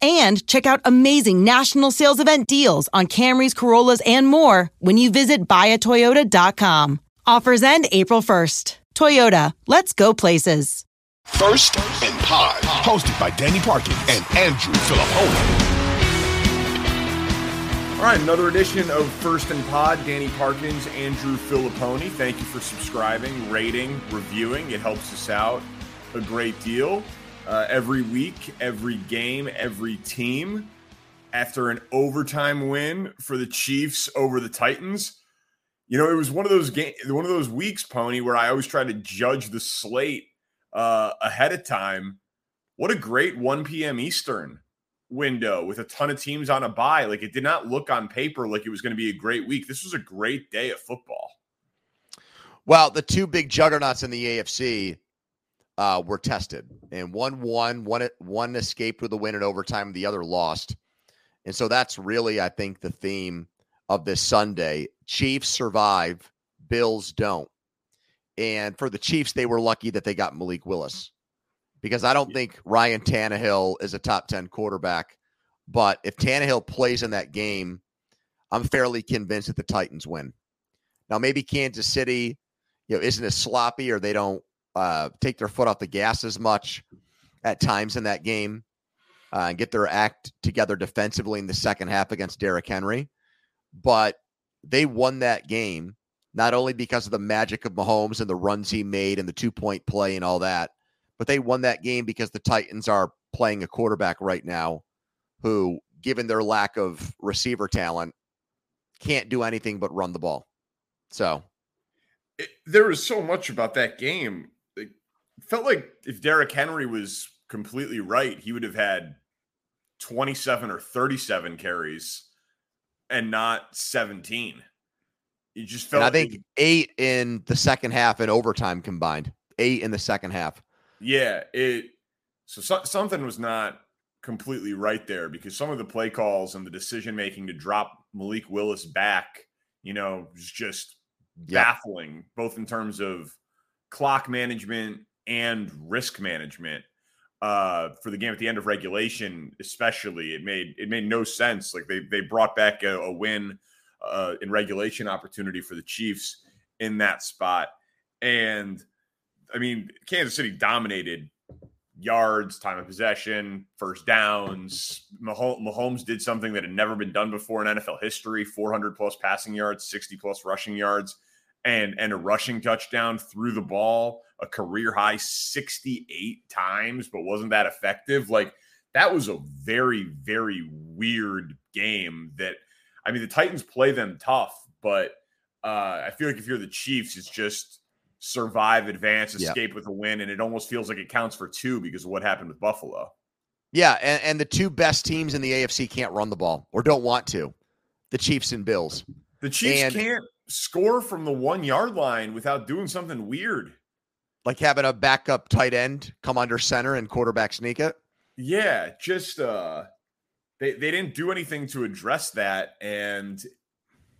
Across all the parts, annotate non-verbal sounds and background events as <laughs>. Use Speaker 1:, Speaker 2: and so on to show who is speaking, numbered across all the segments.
Speaker 1: and check out amazing national sales event deals on Camrys, Corollas, and more when you visit buyatoyota.com. Offers end April 1st. Toyota, let's go places.
Speaker 2: First and Pod, hosted by Danny Parkins and Andrew Filipponi.
Speaker 3: All right, another edition of First and Pod. Danny Parkins, Andrew Filipponi. Thank you for subscribing, rating, reviewing. It helps us out a great deal uh, every week, every game, every team. After an overtime win for the Chiefs over the Titans, you know it was one of those game, one of those weeks, Pony, where I always try to judge the slate uh, ahead of time. What a great 1 p.m. Eastern window with a ton of teams on a bye. Like it did not look on paper like it was going to be a great week. This was a great day of football.
Speaker 4: Well, the two big juggernauts in the AFC uh, were tested, and one won, one one escaped with a win in overtime, the other lost, and so that's really, I think, the theme of this Sunday. Chiefs survive, Bills don't, and for the Chiefs, they were lucky that they got Malik Willis, because I don't think Ryan Tannehill is a top ten quarterback, but if Tannehill plays in that game, I'm fairly convinced that the Titans win. Now, maybe Kansas City, you know, isn't as sloppy or they don't uh, take their foot off the gas as much at times in that game uh, and get their act together defensively in the second half against Derrick Henry. But they won that game not only because of the magic of Mahomes and the runs he made and the two point play and all that, but they won that game because the Titans are playing a quarterback right now who, given their lack of receiver talent, can't do anything but run the ball. So
Speaker 3: it, there was so much about that game felt like if Derrick Henry was completely right, he would have had 27 or 37 carries and not 17. You just felt.
Speaker 4: And I think eight in the second half and overtime combined. Eight in the second half.
Speaker 3: Yeah, it. So, so something was not completely right there because some of the play calls and the decision making to drop Malik Willis back, you know, was just yep. baffling, both in terms of clock management and risk management uh, for the game at the end of regulation, especially. It made it made no sense. Like they they brought back a, a win uh, in regulation opportunity for the Chiefs in that spot, and I mean Kansas City dominated yards, time of possession, first downs. Mahomes did something that had never been done before in NFL history: 400 plus passing yards, 60 plus rushing yards, and and a rushing touchdown through the ball a career high 68 times, but wasn't that effective. Like that was a very, very weird game that I mean the Titans play them tough, but uh, I feel like if you're the Chiefs, it's just survive, advance, escape with a win, and it almost feels like it counts for two because of what happened with Buffalo.
Speaker 4: Yeah, and, and the two best teams in the AFC can't run the ball or don't want to. The Chiefs and Bills.
Speaker 3: The Chiefs
Speaker 4: And-
Speaker 3: can't score from the one yard line without doing something weird.
Speaker 4: Like having a backup tight end come under center and quarterback sneak it.
Speaker 3: Yeah, just uh they they didn't do anything to address that and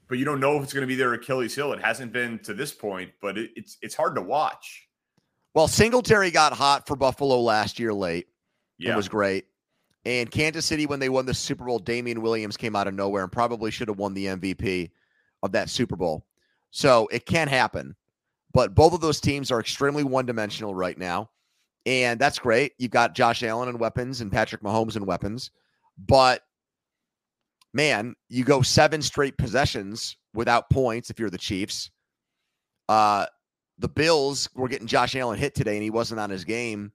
Speaker 3: but you don't know if it's going to be their Achilles heel. It hasn't been to this point, but it, it's it's hard to watch.
Speaker 4: Well, Singletary got hot for Buffalo last year late.
Speaker 3: Yeah.
Speaker 4: It was great. And Kansas City, when they won the Super Bowl, Damien Williams came out of nowhere and probably should have won the MVP of that Super Bowl. So it can happen. But both of those teams are extremely one dimensional right now. And that's great. You've got Josh Allen and weapons and Patrick Mahomes and weapons. But man, you go seven straight possessions without points if you're the Chiefs. Uh, the Bills were getting Josh Allen hit today and he wasn't on his game.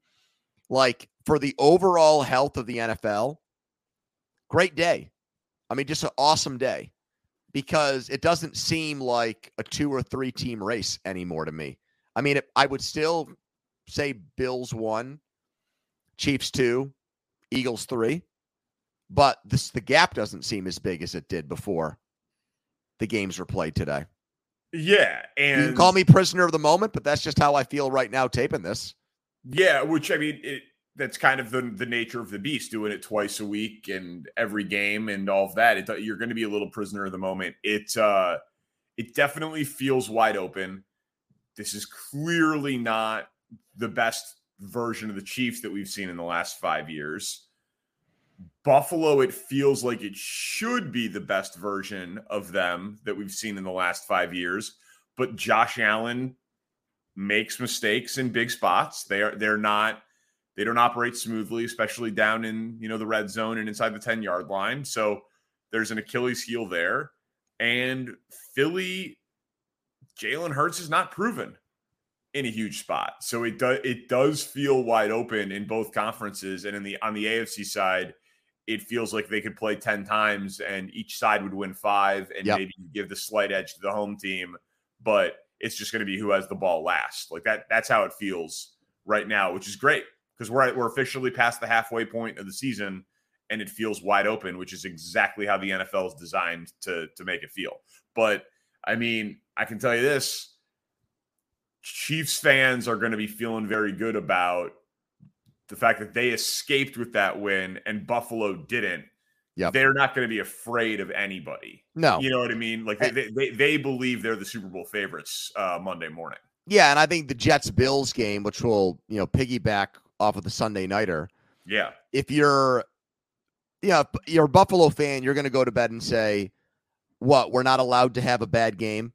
Speaker 4: Like for the overall health of the NFL, great day. I mean, just an awesome day because it doesn't seem like a two or three team race anymore to me. I mean, it, I would still say Bills one, Chiefs two, Eagles three, but this the gap doesn't seem as big as it did before the games were played today.
Speaker 3: Yeah, and
Speaker 4: You can call me prisoner of the moment, but that's just how I feel right now taping this.
Speaker 3: Yeah, which I mean, it, that's kind of the the nature of the beast, doing it twice a week and every game and all of that. It, you're going to be a little prisoner of the moment. It uh, it definitely feels wide open. This is clearly not the best version of the Chiefs that we've seen in the last five years. Buffalo, it feels like it should be the best version of them that we've seen in the last five years. But Josh Allen makes mistakes in big spots. They are they're not they don't operate smoothly, especially down in you know the red zone and inside the 10 yard line. So there's an Achilles heel there. And Philly, Jalen Hurts is not proven in a huge spot. So it does it does feel wide open in both conferences. And in the on the AFC side, it feels like they could play 10 times and each side would win five and
Speaker 4: Yep.
Speaker 3: maybe give the slight edge to the home team. But it's just going to be who has the ball last. Like that. That's how it feels right now, which is great because we're we're officially past the halfway point of the season, and it feels wide open, which is exactly how the NFL is designed to to make it feel. But I mean, I can tell you this: Chiefs fans are going to be feeling very good about the fact that they escaped with that win and Buffalo didn't.
Speaker 4: Yep.
Speaker 3: They're not going to be afraid of anybody.
Speaker 4: No.
Speaker 3: You know what I mean? Like they, they, they, they believe they're the Super Bowl favorites uh, Monday morning.
Speaker 4: Yeah, and I think the Jets Bills game, which will, you know, piggyback off of the Sunday nighter.
Speaker 3: Yeah.
Speaker 4: If you're yeah, if you're a Buffalo fan, you're gonna go to bed and say, What, we're not allowed to have a bad game?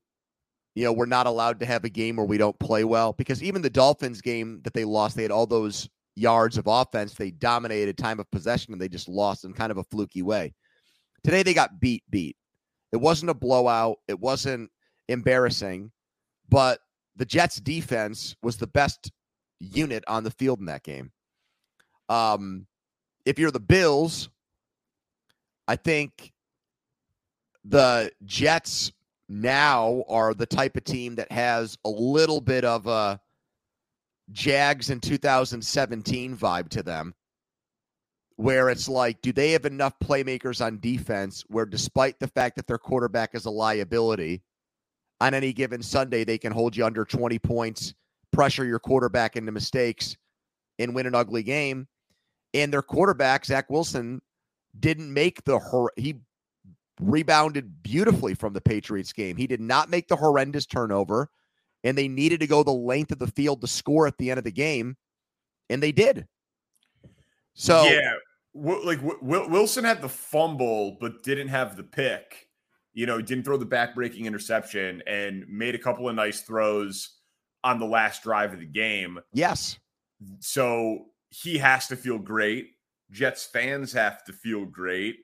Speaker 4: You know, we're not allowed to have a game where we don't play well. Because even the Dolphins game that they lost, they had all those yards of offense. They dominated time of possession and they just lost in kind of a fluky way. Today they got beat, beat. It wasn't a blowout. It wasn't embarrassing, but the Jets defense was the best unit on the field in that game. Um, if you're the Bills, I think the Jets now are the type of team that has a little bit of a Jags in 2017 vibe to them, where it's like, do they have enough playmakers on defense where, despite the fact that their quarterback is a liability, on any given Sunday, they can hold you under 20 points, pressure your quarterback into mistakes, and win an ugly game. And their quarterback, Zach Wilson, didn't make the hor- he rebounded beautifully from the Patriots game. He did not make the horrendous turnover, and they needed to go the length of the field to score at the end of the game, and they did. So
Speaker 3: yeah, Wi- like Wil- Wilson had the fumble, but didn't have the pick. You know, didn't throw the back-breaking interception and made a couple of nice throws on the last drive of the game.
Speaker 4: yes,
Speaker 3: So he has to feel great. Jets fans have to feel great.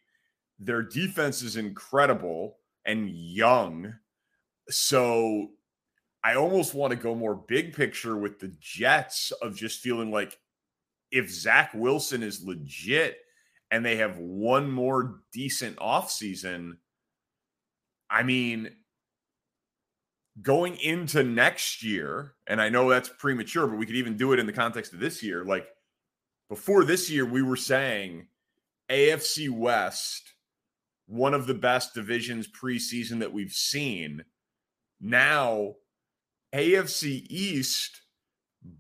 Speaker 3: Their defense is incredible and young. So I almost want to go more big picture with the Jets of just feeling like if Zach Wilson is legit, and they have one more decent offseason, I mean, going into next year, and I know that's premature, but we could even do it in the context of this year. Like before this year, we were saying AFC West, one of the best divisions preseason that we've seen. Now, AFC East,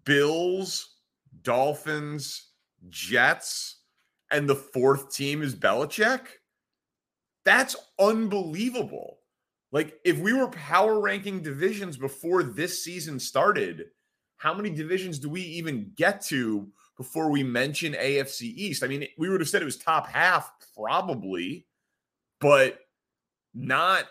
Speaker 3: Bills, Dolphins, Jets, and the fourth team is Belichick. That's unbelievable. Like, if we were power ranking divisions before this season started, how many divisions do we even get to before we mention AFC East? I mean, we would have said it was top half, probably, but not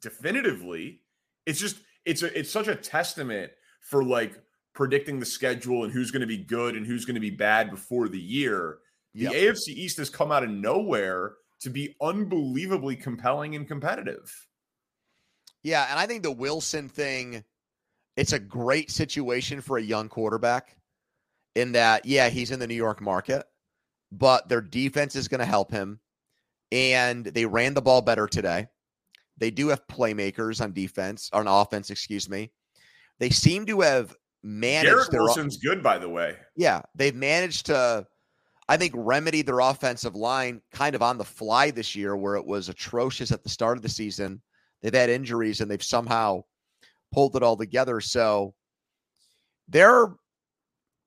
Speaker 3: definitively. It's just, it's a, it's such a testament for like predicting the schedule and who's going to be good and who's going to be bad before the year. The yep. AFC East has come out of nowhere to be unbelievably compelling and competitive.
Speaker 4: Yeah, and I think the Wilson thing, it's a great situation for a young quarterback in that, yeah, he's in the New York market, but their defense is going to help him. And they ran the ball better today. They do have playmakers on defense, on offense, excuse me. They seem to have managed.
Speaker 3: Garrett their, Wilson's good, by the way.
Speaker 4: Yeah, they've managed to, I think, remedy their offensive line kind of on the fly this year, where it was atrocious at the start of the season They've had injuries and they've somehow pulled it all together. So they're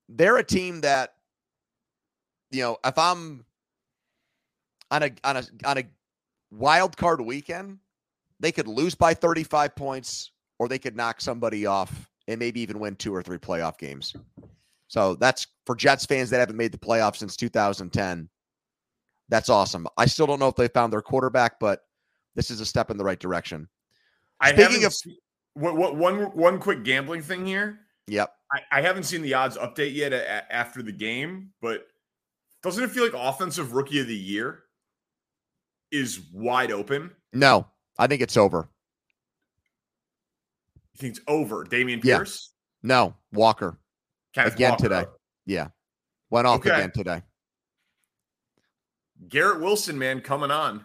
Speaker 4: they're a team that you know, if I'm on a on a on a wild card weekend, they could lose by 35 points or they could knock somebody off and maybe even win two or three playoff games. So that's for Jets fans that haven't made the playoffs since 2010. That's awesome. I still don't know if they found their quarterback, but this is a step in the right direction.
Speaker 3: Speaking of what, what one one quick gambling thing here.
Speaker 4: Yep.
Speaker 3: I, I haven't seen the odds update yet a, a, after the game, but doesn't it feel like offensive rookie of the year is wide open?
Speaker 4: No, I think it's over.
Speaker 3: You think it's over? Pierce?
Speaker 4: Yeah. No, Walker.
Speaker 3: Kenneth
Speaker 4: again
Speaker 3: Walker.
Speaker 4: today. Yeah. Went off okay. again today.
Speaker 3: Garrett Wilson, man, coming on.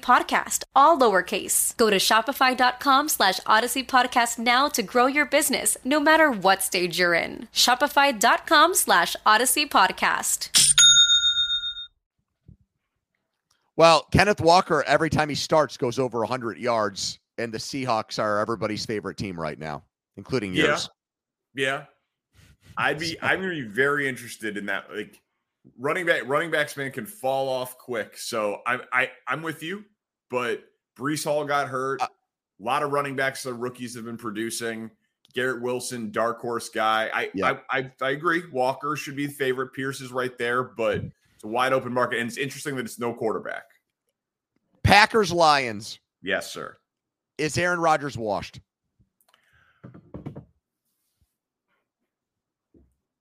Speaker 5: podcast, all lowercase. Go to shopify.com slash audacy podcast now to grow your business no matter what stage you're in. Shopify.com slash audacy podcast.
Speaker 4: Well, Kenneth Walker, every time he starts, goes over 100 yards, and the Seahawks are everybody's favorite team right now, including yours.
Speaker 3: Yeah. Yeah. I'd be, I'd be very interested in that. Like, running back running backs man can fall off quick. So I I I'm with you, but Breece Hall got hurt. Uh, a lot of running backs the rookies have been producing. Garrett Wilson, dark horse guy. I, yeah. I, I I agree. Walker should be the favorite. Pierce is right there, but it's a wide open market, and it's interesting that it's no quarterback.
Speaker 4: Packers Lions.
Speaker 3: Yes, sir.
Speaker 4: Is Aaron Rodgers washed?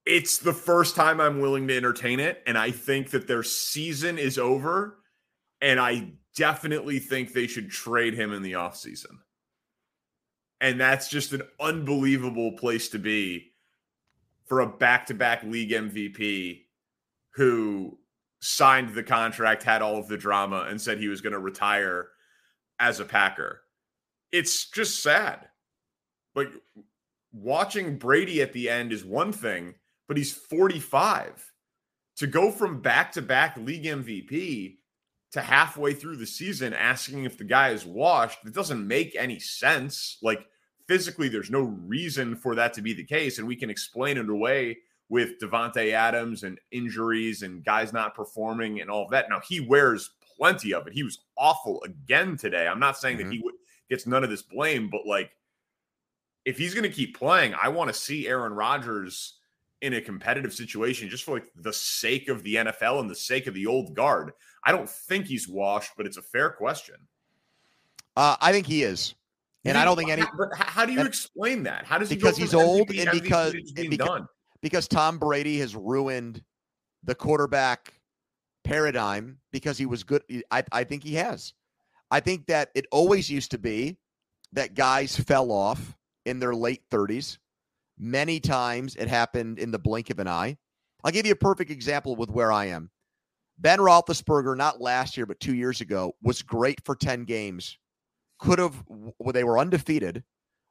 Speaker 3: It's the first time I'm willing to entertain it. And I think that their season is over. And I definitely think they should trade him in the offseason. And that's just an unbelievable place to be for a back to back league MVP who signed the contract, had all of the drama, and said he was going to retire as a Packer. It's just sad. Like watching Brady at the end is one thing, but he's 45. To go from back to back league MVP to halfway through the season asking if the guy is washed, it doesn't make any sense. Like physically, there's no reason for that to be the case. And we can explain it away with Davante Adams and injuries and guys not performing and all of that. Now he wears plenty of it. He was awful again today. I'm not saying mm-hmm. that he gets none of this blame, but like if he's going to keep playing, I want to see Aaron Rodgers in a competitive situation just for like the sake of the NFL and the sake of the old guard. I don't think he's washed, but it's a fair question.
Speaker 4: Uh, I think he is. And I don't think any.
Speaker 3: But how do you and, explain that? How does he
Speaker 4: because he's old and because,
Speaker 3: and
Speaker 4: because,
Speaker 3: done?
Speaker 4: because Tom Brady has ruined the quarterback paradigm because he was good. I, I think he has. I think that it always used to be that guys fell off in their late 30s. Many times it happened in the blink of an eye. I'll give you a perfect example with where I am. Ben Roethlisberger, not last year, but two years ago, was great for 10 games. Could have, well, they were undefeated,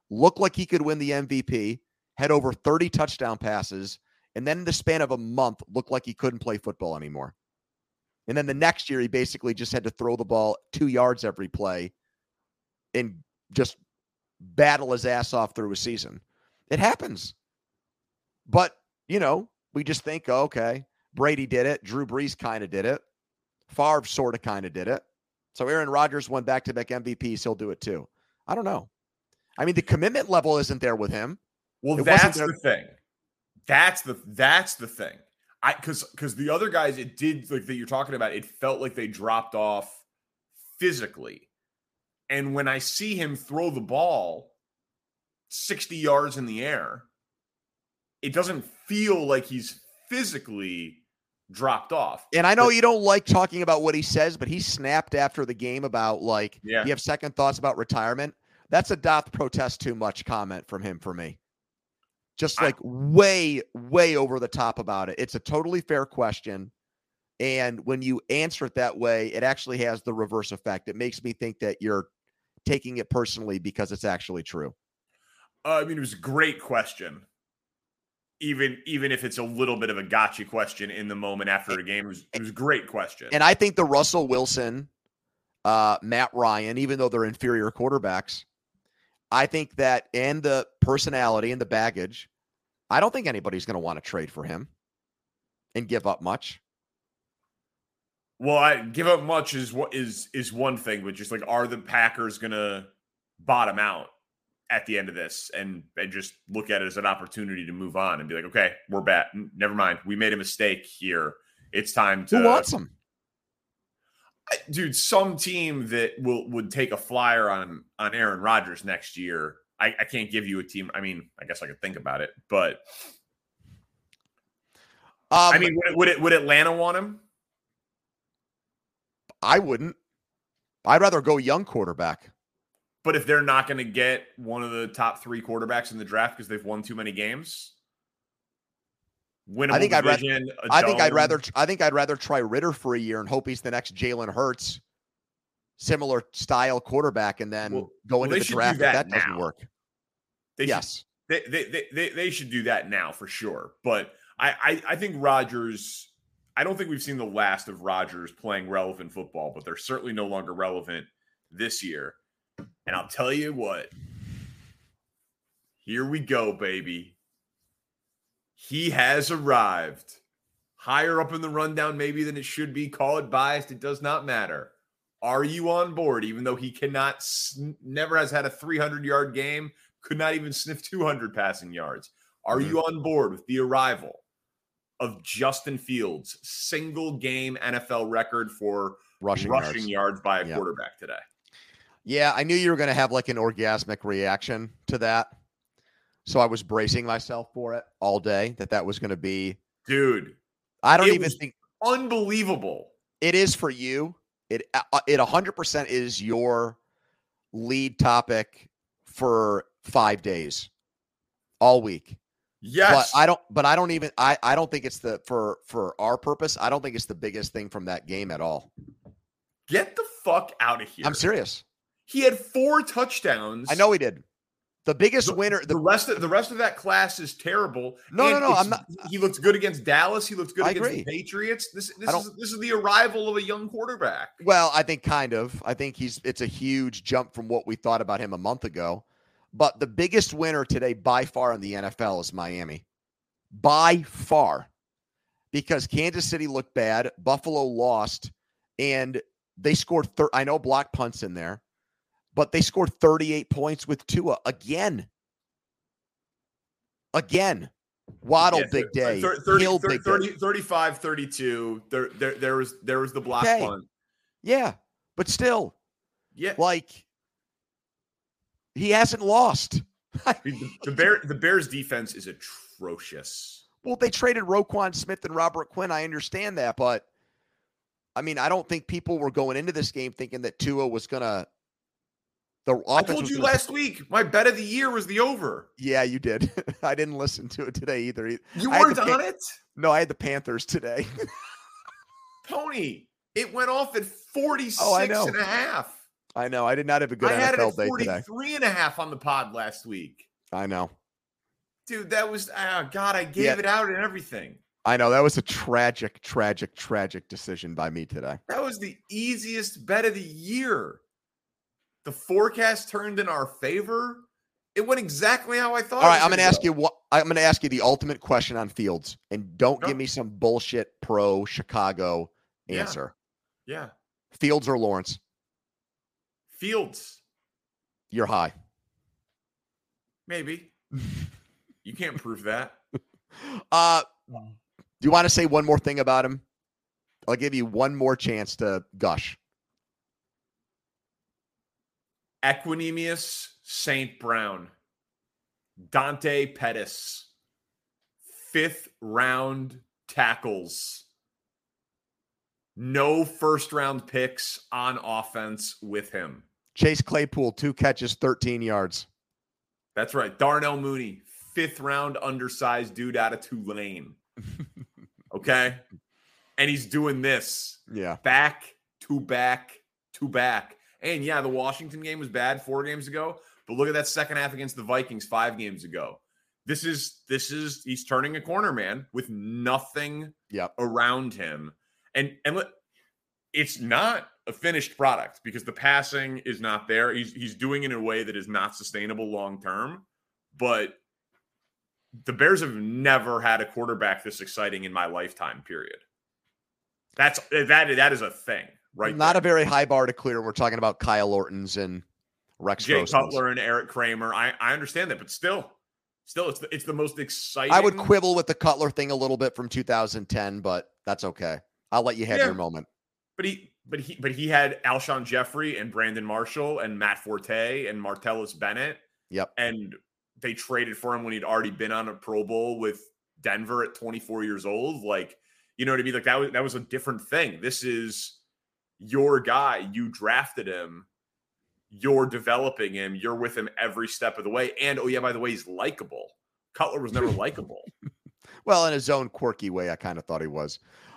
Speaker 4: looked like he could win the MVP, had over 30 touchdown passes, and then in the span of a month, looked like he couldn't play football anymore. And then the next year, he basically just had to throw the ball two yards every play and just battle his ass off through a season. It happens. But, you know, we just think, oh, okay, Brady did it. Drew Brees kind of did it. Favre sort of kind of did it. So Aaron Rodgers won back to back MVPs. He'll do it too. I don't know. I mean, the commitment level isn't there with him.
Speaker 3: Well, it that's the thing. That's the that's the thing. I because because the other guys, it did like that you're talking about. It felt like they dropped off physically, and when I see him throw the ball sixty yards in the air, it doesn't feel like he's physically dropped off.
Speaker 4: And I know but, you don't like talking about what he says, but he snapped after the game about like,
Speaker 3: yeah.
Speaker 4: you have second thoughts about retirement. That's a doth protest too much comment from him for me. Just like I, way, way over the top about it. It's a totally fair question. And when you answer it that way, it actually has the reverse effect. It makes me think that you're taking it personally because it's actually true.
Speaker 3: Uh, I mean, it was a great question even even if it's a little bit of a gotcha question in the moment after a game. It was, it was a great question.
Speaker 4: And I think the Russell Wilson, uh, Matt Ryan, even though they're inferior quarterbacks, I think that and the personality and the baggage, I don't think anybody's going to want to trade for him and give up much.
Speaker 3: Well, I give up much is what is is one thing, but just like are the Packers going to bottom out? At the end of this and and just look at it as an opportunity to move on and be like, okay, we're back. Never mind, we made a mistake here. It's time to.
Speaker 4: Who wants him?
Speaker 3: Dude, some team that will would take a flyer on on Aaron Rodgers next year. I, I can't give you a team. I mean, I guess I could think about it, but um, I mean, would, would it would Atlanta want him?
Speaker 4: I wouldn't. I'd rather go young quarterback.
Speaker 3: But if they're not going to get one of the top three quarterbacks in the draft because they've won too many games,
Speaker 4: I think division, I'd rather. I think I'd rather. I think I'd rather try Ridder for a year and hope he's the next Jalen Hurts, similar style quarterback, and then well, go into well, the draft that if that doesn't work.
Speaker 3: They
Speaker 4: yes,
Speaker 3: should, they, they, they they should do that now for sure. But I, I I think Rodgers. I don't think we've seen the last of Rodgers playing relevant football, but they're certainly no longer relevant this year. And I'll tell you what, here we go, baby. He has arrived higher up in the rundown, maybe than it should be. Call it biased, it does not matter. Are you on board? Even though he cannot, never has had a 300 yard game, could not even sniff 200 passing yards. Are mm-hmm. you on board with the arrival of Justin Fields, single game NFL record for rushing, rushing yards. yards. by a quarterback today?
Speaker 4: Yeah, I knew you were going to have like an orgasmic reaction to that. So I was bracing myself for it all day that that was going to be.
Speaker 3: Dude,
Speaker 4: I don't even think
Speaker 3: unbelievable.
Speaker 4: It is for you. It uh, uh, it 100% is your lead topic for 5 days all week.
Speaker 3: Yes.
Speaker 4: But I don't but I don't even I I don't think it's the for for our purpose, I don't think it's the biggest thing from that game at all.
Speaker 3: Get the fuck out of here.
Speaker 4: I'm serious.
Speaker 3: He had four touchdowns.
Speaker 4: I know he did. The biggest
Speaker 3: The,
Speaker 4: winner
Speaker 3: the rest of the rest of that class is terrible.
Speaker 4: No, no,
Speaker 3: And
Speaker 4: no,
Speaker 3: it's-
Speaker 4: I'm not-
Speaker 3: He looks good against Dallas. He looks good
Speaker 4: I
Speaker 3: against
Speaker 4: agree.
Speaker 3: the Patriots. This this is this is the arrival of a young quarterback.
Speaker 4: Well, I think kind of. I think he's it's a huge jump from what we thought about him a month ago. But the biggest winner today by far in the NFL is Miami. By far. Because Kansas City looked bad, Buffalo lost, and they scored thir- I know block punts in there, but they scored 38 points with Tua again. Again. Waddle
Speaker 3: Yeah,
Speaker 4: big day.
Speaker 3: thir- 30,
Speaker 4: Hill big
Speaker 3: 30
Speaker 4: day.
Speaker 3: 35 32. There, there there was there was the block
Speaker 4: Okay.
Speaker 3: punt.
Speaker 4: Yeah, but still,
Speaker 3: Yeah.
Speaker 4: like he hasn't lost.
Speaker 3: The, the bear the Bears defense is atrocious.
Speaker 4: Well, they traded Roquan Smith and Robert Quinn. I understand that, but I mean, I don't think people were going into this game thinking that Tua was gonna. The
Speaker 3: I told you
Speaker 4: gonna-
Speaker 3: last week my bet of the year was the over.
Speaker 4: Yeah, you did. <laughs> I didn't listen to it today either.
Speaker 3: You weren't
Speaker 4: the Pan-
Speaker 3: on it,
Speaker 4: No, I had the Panthers today. <laughs>
Speaker 3: Tony. It went off at 46
Speaker 4: Oh, I know.
Speaker 3: and a half.
Speaker 4: I know. I did not have a good
Speaker 3: I had it
Speaker 4: NFL
Speaker 3: at
Speaker 4: day
Speaker 3: 43
Speaker 4: today.
Speaker 3: and a half on the pod last week.
Speaker 4: I know.
Speaker 3: Dude, that was ah, God, I gave
Speaker 4: Yeah.
Speaker 3: it out and everything.
Speaker 4: I know. That was a tragic, tragic, tragic decision by me today.
Speaker 3: That was the easiest bet of the year. The forecast turned in our favor. It went exactly how I thought.
Speaker 4: All right, I'm going to ask you what I'm going to ask you the ultimate question on Fields, and don't
Speaker 3: Go.
Speaker 4: give me some bullshit pro Chicago
Speaker 3: Yeah.
Speaker 4: answer.
Speaker 3: Yeah,
Speaker 4: Fields or Lawrence?
Speaker 3: Fields,
Speaker 4: You're high.
Speaker 3: maybe. you can't prove that. <laughs>
Speaker 4: Uh, do you want to say one more thing about him? I'll give you one more chance to gush.
Speaker 3: Equanimeous St. Brown, Dante Pettis, fifth round tackles. No first round picks on offense with him.
Speaker 4: Chase Claypool, two catches, 13 yards.
Speaker 3: That's right. Darnell Mooney, fifth round undersized dude out of Tulane. <laughs> Okay. And he's doing this
Speaker 4: Yeah.
Speaker 3: back to back to back. And yeah, the Washington game was bad four games ago, but look at that second half against the Vikings five games ago. This is this is he's turning a corner, man, with nothing
Speaker 4: Yep.
Speaker 3: around him. And and look, it's not a finished product because the passing is not there. He's he's doing it in a way that is not sustainable long term. But the Bears have never had a quarterback this exciting in my lifetime. Period. That's that that is a thing, right?
Speaker 4: Not
Speaker 3: there.
Speaker 4: a very high bar to clear. We're talking about Kyle Orton's and Rex
Speaker 3: Jay
Speaker 4: Grossman's.
Speaker 3: Cutler and Erik Kramer. I I understand that, but still, still, it's the, it's the most exciting.
Speaker 4: I would quibble with the Cutler thing a little bit from 2010, but that's okay. I'll let you have
Speaker 3: Yeah.
Speaker 4: your moment.
Speaker 3: But he, but he, but he had Alshon Jeffery and Brandon Marshall and Matt Forte and Martellus Bennett,
Speaker 4: Yep.
Speaker 3: and they traded for him when he'd already been on a Pro Bowl with Denver at 24 years old. Like, you know what I mean? Like that was that was a different thing. This is your guy. You drafted him. You're developing him. You're with him every step of the way. And oh yeah, by the way, he's likable. Cutler was never <laughs> likable.
Speaker 4: Well, in his own quirky way, I kind of thought he was.